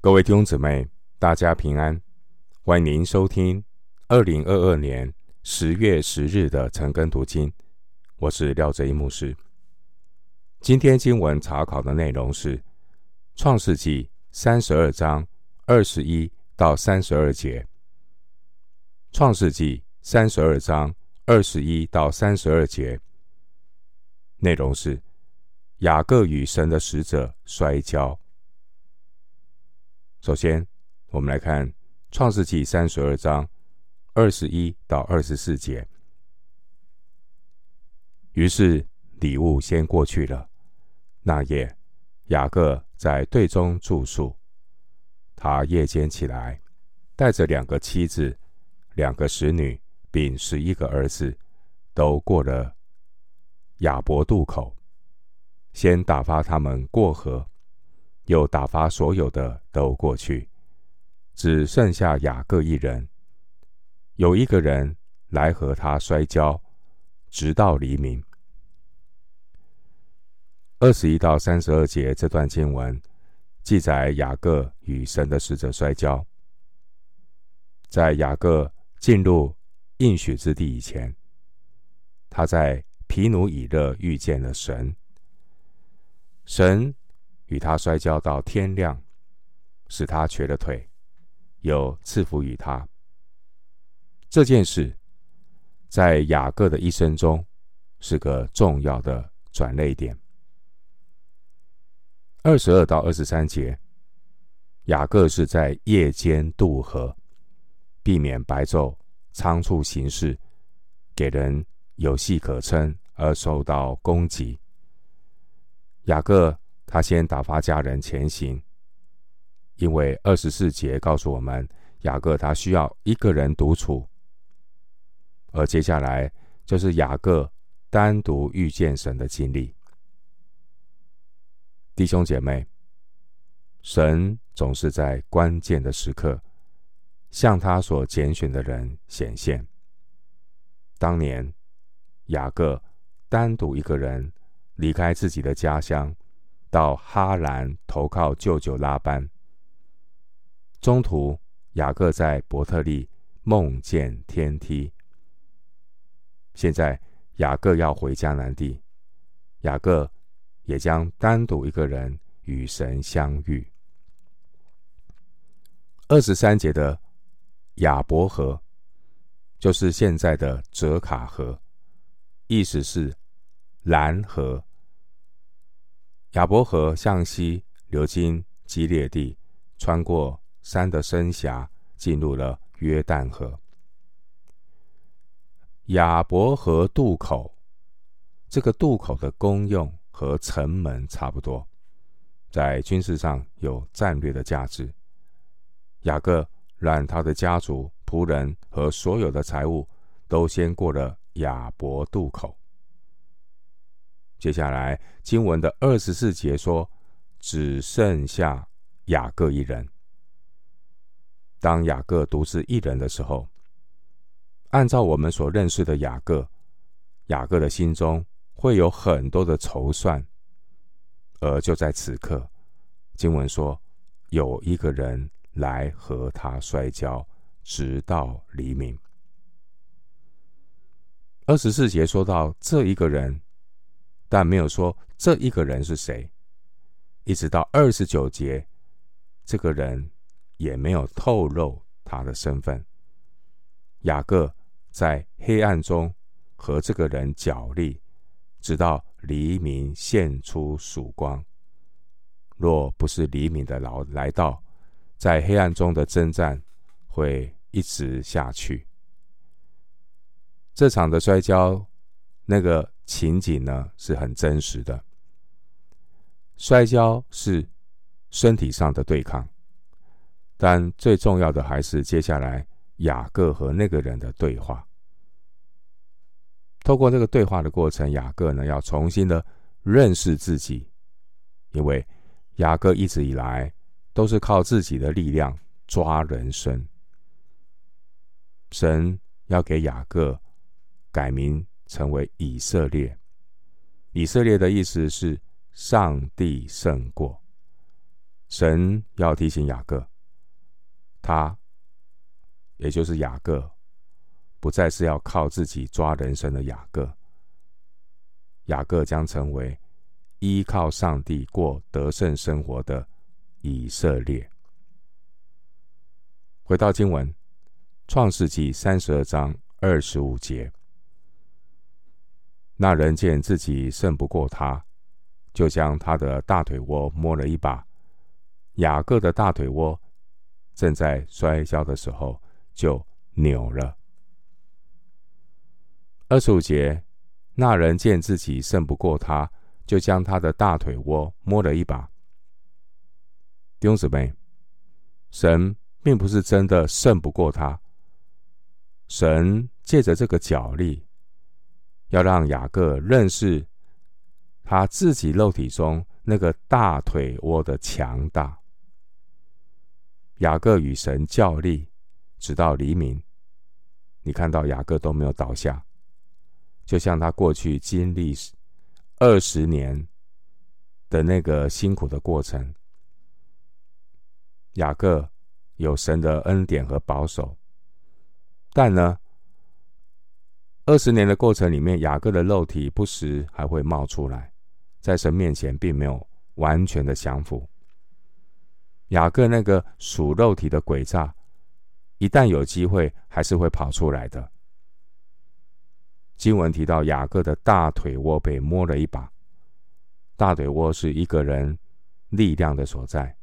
各位弟兄姊妹，大家平安！欢迎您收听二零二二年十月十日的晨更读经。我是廖哲一牧师。今天经文查考的内容是《创世纪》三十二章二十一到三十二节。《创世纪》三十二章二十一到三十二节内容是雅各与神的使者摔跤。首先，我们来看《创世纪》三十二章二十一到二十四节。于是礼物先过去了。那夜，雅各在队中住宿。他夜间起来，带着两个妻子、两个使女，并十一个儿子，都过了雅伯渡口，先打发他们过河。又打发所有的都过去，只剩下雅各一人。有一个人来和他摔跤，直到黎明。二十一到三十二节这段经文记载雅各与神的使者摔跤。在雅各进入应许之地以前，他在皮努以勒遇见了神。神。与他摔跤到天亮，使他瘸了腿，又赐福于他。这件事在雅各的一生中是个重要的转捩点。二十二到二十三节，雅各是在夜间渡河，避免白昼仓促行事，给人有戏可乘而受到攻击。雅各。他先打发家人前行，因为二十四节告诉我们，雅各他需要一个人独处。而接下来就是雅各单独遇见神的经历。弟兄姐妹，神总是在关键的时刻向他所拣选的人显现。当年雅各单独一个人离开自己的家乡。到哈兰投靠舅舅拉班。中途，雅各在伯特利梦见天梯。现在，雅各要回迦南地，雅各也将单独一个人与神相遇。二十三节的雅伯河，就是现在的泽卡河，意思是蓝河。雅博河向西流经基列地，穿过山的深峡，进入了约旦河。雅博河渡口，这个渡口的功用和城门差不多，在军事上有战略的价值。雅各让他的家族、仆人和所有的财物都先过了雅博渡口。接下来经文的二十四节说，只剩下雅各一人。当雅各独自一人的时候，按照我们所认识的雅各，雅各的心中会有很多的筹算。而就在此刻，经文说，有一个人来和他摔跤，直到黎明。二十四节说到这一个人。但没有说这一个人是谁，一直到二十九节，这个人也没有透露他的身份。雅各在黑暗中和这个人角力，直到黎明现出曙光。若不是黎明的老来到，在黑暗中的征战会一直下去。这场的摔跤，那个。情景呢是很真实的，摔跤是身体上的对抗，但最重要的还是接下来雅各和那个人的对话。透过这个对话的过程，雅各呢要重新的认识自己，因为雅各一直以来都是靠自己的力量抓人生。神要给雅各改名。成为以色列，以色列的意思是上帝胜过，神要提醒雅各，他也就是雅各，不再是要靠自己抓人生的雅各。雅各将成为依靠上帝过得胜生活的以色列。回到经文，《创世记》三十二章二十五节，那人见自己胜不过他，就将他的大腿窝摸了一把。雅各的大腿窝正在摔跤的时候就扭了。二十五节，那人见自己胜不过他，就将他的大腿窝摸了一把。弟兄姊妹，神。并不是真的胜不过他。神借着这个脚力，要让雅各认识他自己肉体中那个大腿窝的强大。雅各与神较力，直到黎明。你看到雅各都没有倒下，就像他过去经历二十年的那个辛苦的过程。雅各。有神的恩典和保守，但呢，二十年的过程里面，雅各的肉体不时还会冒出来，在神面前并没有完全的降服。雅各那个属肉体的诡诈，一旦有机会，还是会跑出来的。经文提到雅各的大腿窝被摸了一把，大腿窝是一个人力量的所在，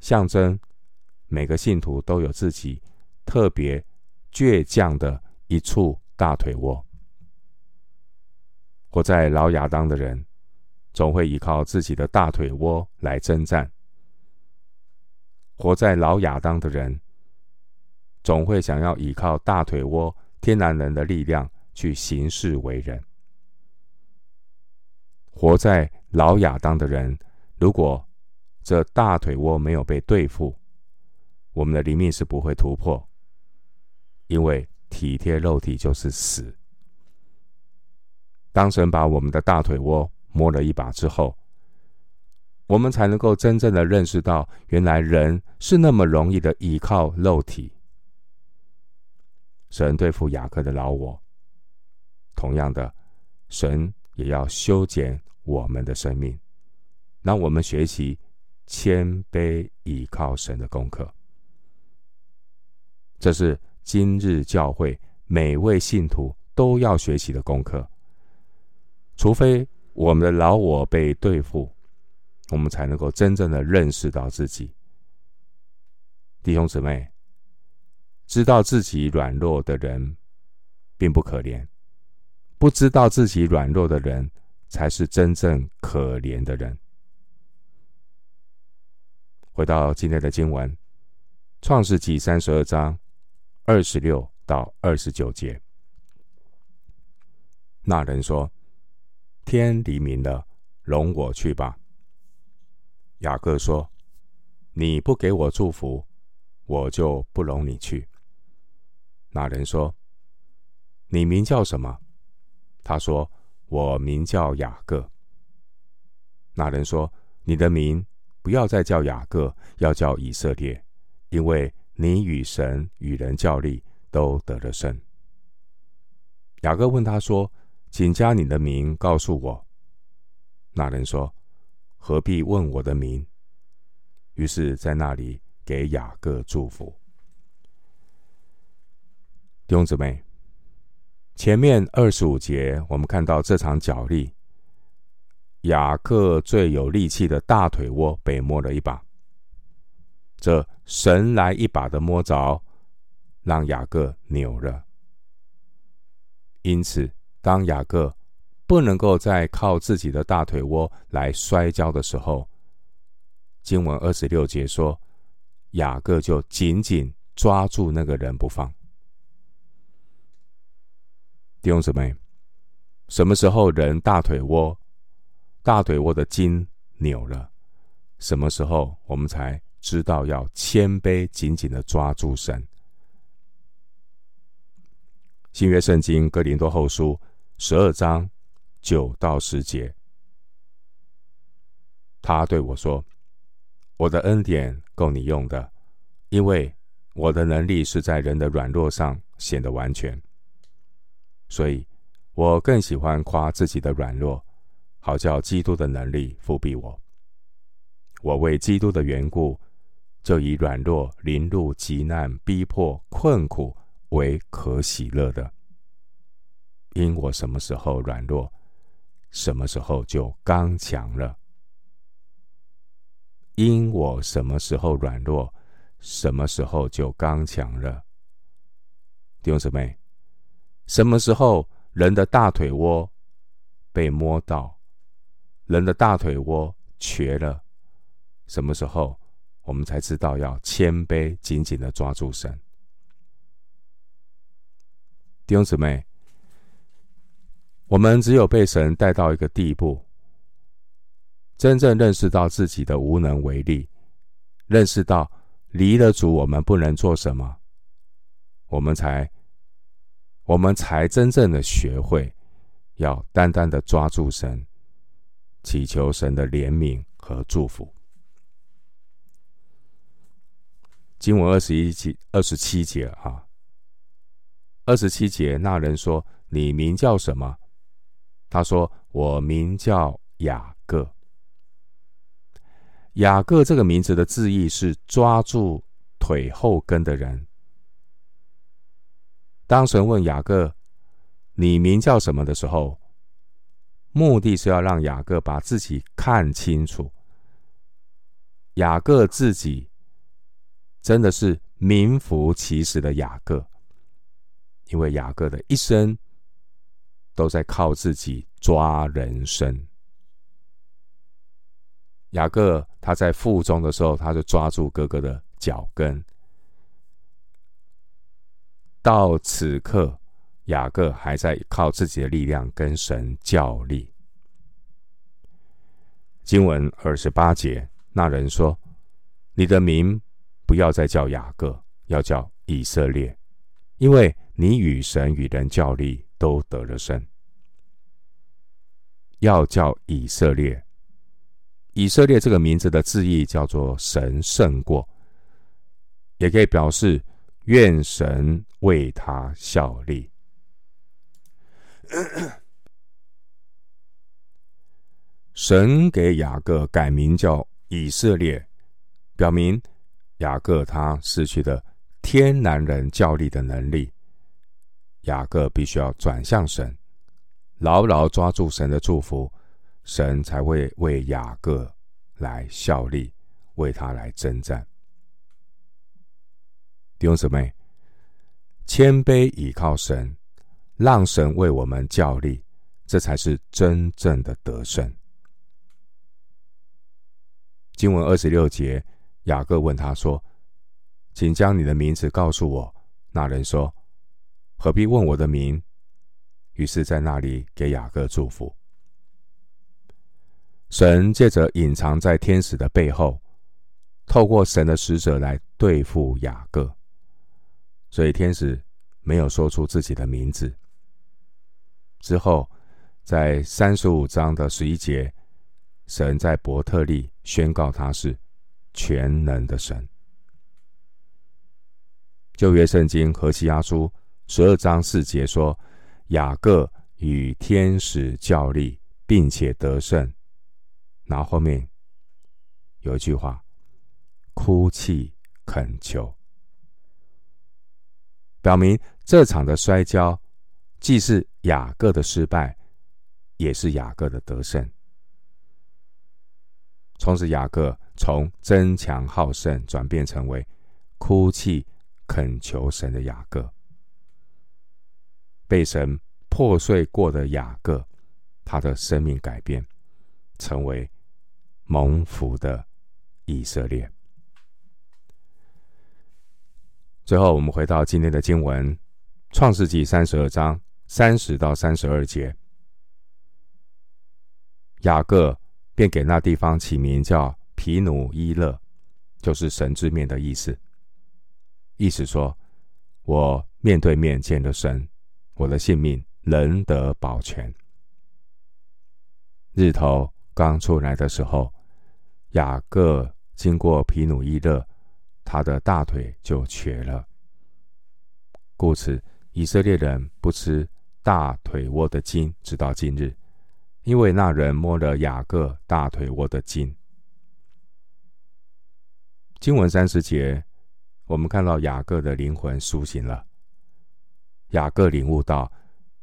象征。每个信徒都有自己特别倔强的一处大腿窝。活在老亚当的人，总会依靠自己的大腿窝来征战；活在老亚当的人，总会想要依靠大腿窝天然人的力量去行事为人。活在老亚当的人，如果这大腿窝没有被对付，我们的灵命是不会突破，因为体贴肉体就是死。当神把我们的大腿窝摸了一把之后，我们才能够真正的认识到，原来人是那么容易的依靠肉体。神对付雅各的老我，同样的，神也要修剪我们的生命，让我们学习谦卑倚靠神的功课。这是今日教会每位信徒都要学习的功课。除非我们的老我被对付，我们才能够真正的认识到自己。弟兄姊妹，知道自己软弱的人并不可怜，不知道自己软弱的人才是真正可怜的人。回到今天的经文，《创世记》三十二章。二十六到二十九节，那人说：“天黎明了，容我去吧。”雅各说：“你不给我祝福，我就不容你去。”那人说：“你名叫什么？”他说：“我名叫雅各。”那人说：“你的名不要再叫雅各，要叫以色列，因为。”你与神与人较力，都得了胜。雅各问他说：“请将你的名告诉我。”那人说：“何必问我的名？”于是，在那里给雅各祝福。弟兄姊妹，前面二十五节，我们看到这场角力，雅各最有力气的大腿窝被摸了一把。这神来一把的摸着，让雅各扭了。因此，当雅各不能够再靠自己的大腿窝来摔跤的时候，经文二十六节说，雅各就紧紧抓住那个人不放。弟兄姊妹，什么时候人大腿窝、大腿窝的筋扭了？什么时候我们才？知道要谦卑，紧紧的抓住神。新约圣经哥林多后书十二章九到十节，他对我说：“我的恩典够你用的，因为我的能力是在人的软弱上显得完全。所以，我更喜欢夸自己的软弱，好叫基督的能力覆庇我。我为基督的缘故，就以软弱、凌辱、急难、逼迫、困苦为可喜乐的。因我什么时候软弱，什么时候就刚强了。因我什么时候软弱，什么时候就刚强了。弟兄姊妹，什么时候人的大腿窝被摸到，人的大腿窝瘸了，什么时候我们才知道要谦卑，紧紧的抓住神？弟兄姊妹，我们只有被神带到一个地步。真正认识到自己的无能为力，认识到离了主我们不能做什么，我们才我们才真正的学会要单单的抓住神，祈求神的怜悯和祝福。经文二十一节、二十七节啊，二十七节，那人说：“你名叫什么？”他说：“我名叫雅各。”雅各这个名字的字义是抓住腿后跟的人。当神问雅各：“你名叫什么？”的时候，目的是要让雅各把自己看清楚。雅各自己真的是名副其实的雅各，因为雅各的一生都在靠自己抓人生。雅各他在腹中的时候，他就抓住哥哥的脚跟。到此刻，雅各还在靠自己的力量跟神较力。经文二十八节，那人说：“你的名不要再叫雅各，要叫以色列，因为你与神与人较力都得了胜。要叫以色列。”以色列这个名字的字义叫做“神胜过”，也可以表示愿神为他效力。神给雅各改名叫以色列，表明雅各他失去了天然人教力的能力。雅各必须要转向神，牢牢抓住神的祝福。神才会为雅各来效力，为他来征战。弟兄姊妹，谦卑倚靠神，让神为我们效力，这才是真正的得胜。经文二十六节，雅各问他说：“请将你的名字告诉我。”那人说：“何必问我的名？”于是，在那里给雅各祝福。神借着隐藏在天使的背后，透过神的使者来对付雅各，所以天使没有说出自己的名字。之后，在三十五章的十一节，神在伯特利宣告他是全能的神。旧约圣经何西阿书十二章四节说，雅各与天使较力，并且得胜。然后后面有一句话：“哭泣恳求”，表明这场的摔跤既是雅各的失败，也是雅各的得胜。从此，雅各从争强好胜转变成为哭泣恳求神的雅各。被神破碎过的雅各，他的生命改变，成为。蒙福的以色列。最后，我们回到今天的经文，《创世纪》三十二章三十到三十二节。雅各便给那地方起名叫皮努伊勒，就是神之面的意思。意思说，我面对面见了神，我的性命仍得保全。日头刚出来的时候，雅各经过皮努伊勒，他的大腿就瘸了。故此，以色列人不吃大腿窝的筋，直到今日，因为那人摸了雅各大腿窝的筋。经文三十节，我们看到雅各的灵魂苏醒了。雅各领悟到，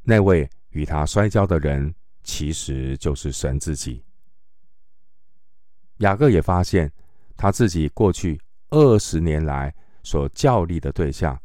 那位与他摔跤的人，其实就是神自己。雅各也发现，他自己过去二十年来所教力的对象，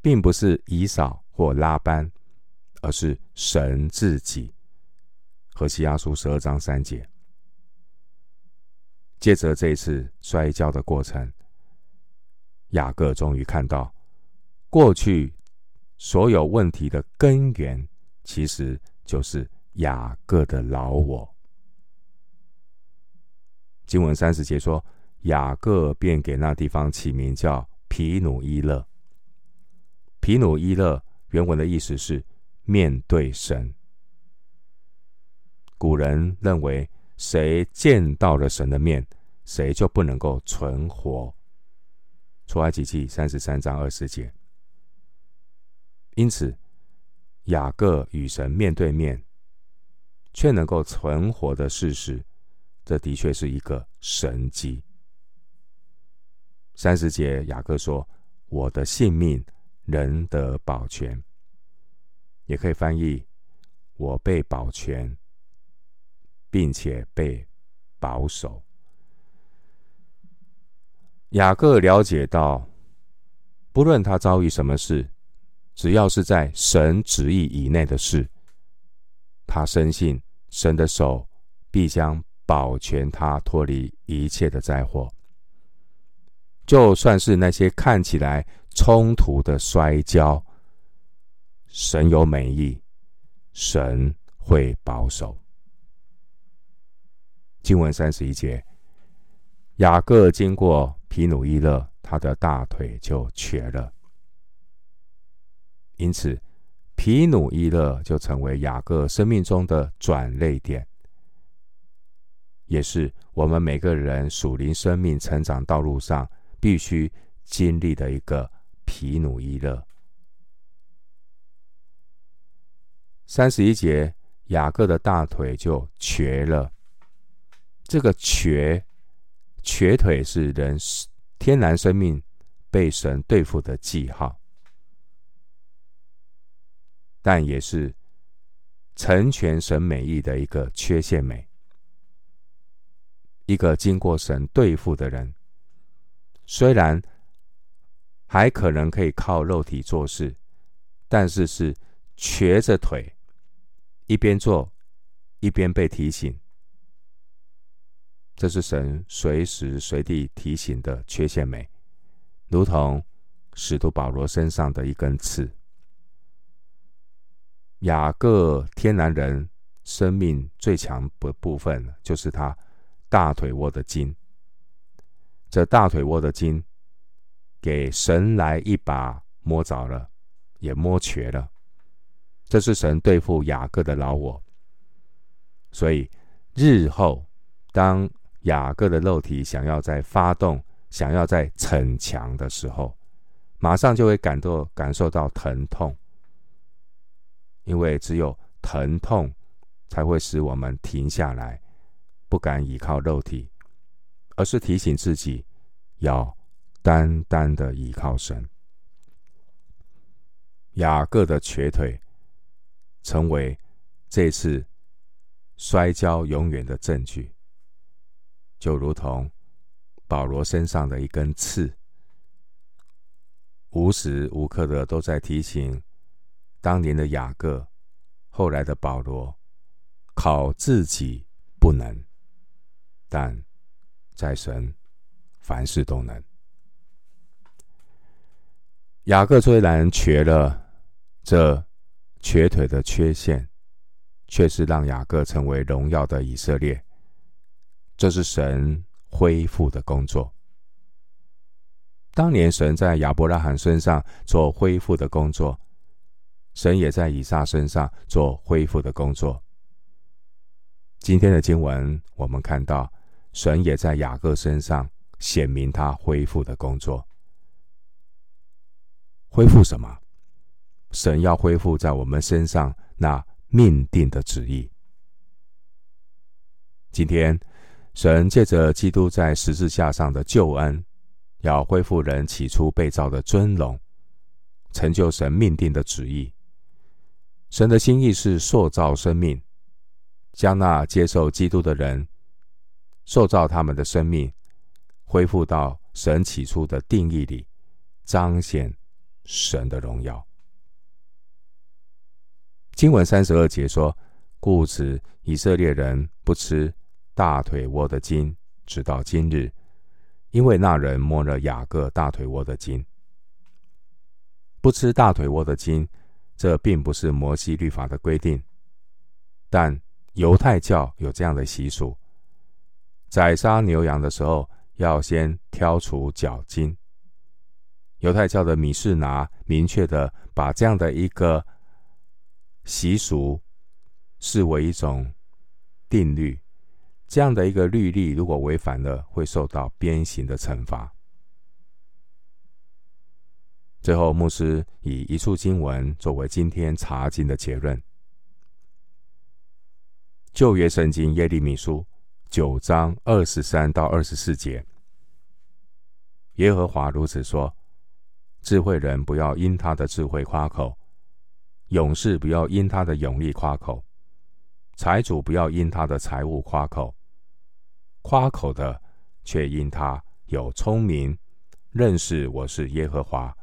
并不是以扫或拉班，而是神自己。何西阿书十二章三节。接着这一次摔跤的过程，雅各终于看到，过去所有问题的根源，其实就是雅各的老我。经文三十节说，雅各便给那地方起名叫皮努伊勒。皮努伊勒原文的意思是面对神。古人认为，谁见到了神的面，谁就不能够存活。出埃及记三十三章二十节。因此，雅各与神面对面，却能够存活的事实。这的确是一个神迹。三十节，雅各说：“我的性命仍得保全。”也可以翻译：“我被保全，并且被保守。”雅各了解到，不论他遭遇什么事，只要是在神旨意以内的事，他深信神的手必将。保全他脱离一切的灾祸，就算是那些看起来冲突的摔跤，神有美意，神会保守。经文三十一节，雅各经过皮努伊勒，他的大腿就瘸了，因此皮努伊勒就成为雅各生命中的转捩点。也是我们每个人属灵生命成长道路上必须经历的一个皮努伊勒。三十一节，雅各的大腿就瘸了。这个瘸，瘸腿是人天然生命被神对付的记号，但也是成全神美意的一个缺陷美。一个经过神对付的人，虽然还可能可以靠肉体做事，但是是瘸着腿，一边做一边被提醒，这是神随时随地提醒的缺陷美，如同使徒保罗身上的一根刺。雅各天然人生命最强的部分，就是他。大腿窝的筋，这大腿窝的筋，给神来一把摸着了，也摸瘸了。这是神对付雅各的老我。所以日后，当雅各的肉体想要在发动、想要在逞强的时候，马上就会感到感受到疼痛，因为只有疼痛才会使我们停下来。不敢依靠肉体，而是提醒自己要单单的依靠神。雅各的瘸腿成为这次摔跤永远的证据，就如同保罗身上的一根刺，无时无刻的都在提醒当年的雅各，后来的保罗，靠自己不能。但在神，凡事都能。雅各虽然瘸了，这瘸腿的缺陷，却是让雅各成为荣耀的以色列。这是神恢复的工作。当年神在亚伯拉罕身上做恢复的工作，神也在以撒身上做恢复的工作。今天的经文，我们看到。神也在雅各身上显明他恢复的工作。恢复什么？神要恢复在我们身上那命定的旨意。今天，神借着基督在十字架上的救恩，要恢复人起初被造的尊荣，成就神命定的旨意。神的心意是塑造生命，将那接受基督的人，塑造他们的生命，恢复到神起初的定义里，彰显神的荣耀。经文三十二节说：“故此，以色列人不吃大腿窝的筋，直到今日，因为那人摸了雅各大腿窝的筋。不吃大腿窝的筋，这并不是摩西律法的规定，但犹太教有这样的习俗：宰杀牛羊的时候，要先挑除脚筋。犹太教的米士拿明确的把这样的一个习俗视为一种定律，这样的一个律例，如果违反了，会受到鞭刑的惩罚。最后，牧师以一处经文作为今天查经的结论：旧约圣经耶利米书九章二十三到二十四节，耶和华如此说：智慧人不要因他的智慧夸口。勇士不要因他的勇力夸口，财主不要因他的财物夸口，夸口的却因他有聪明，认识我是耶和华，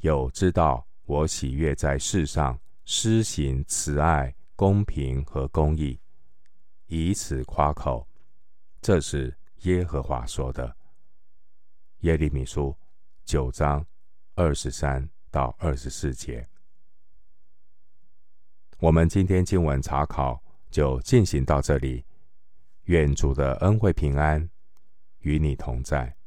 又知道我喜悦在世上施行慈爱、公平和公义，以此夸口。这是耶和华说的。耶利米书九章二十三到二十四节。我们今天经文查考就进行到这里，愿主的恩惠平安与你同在。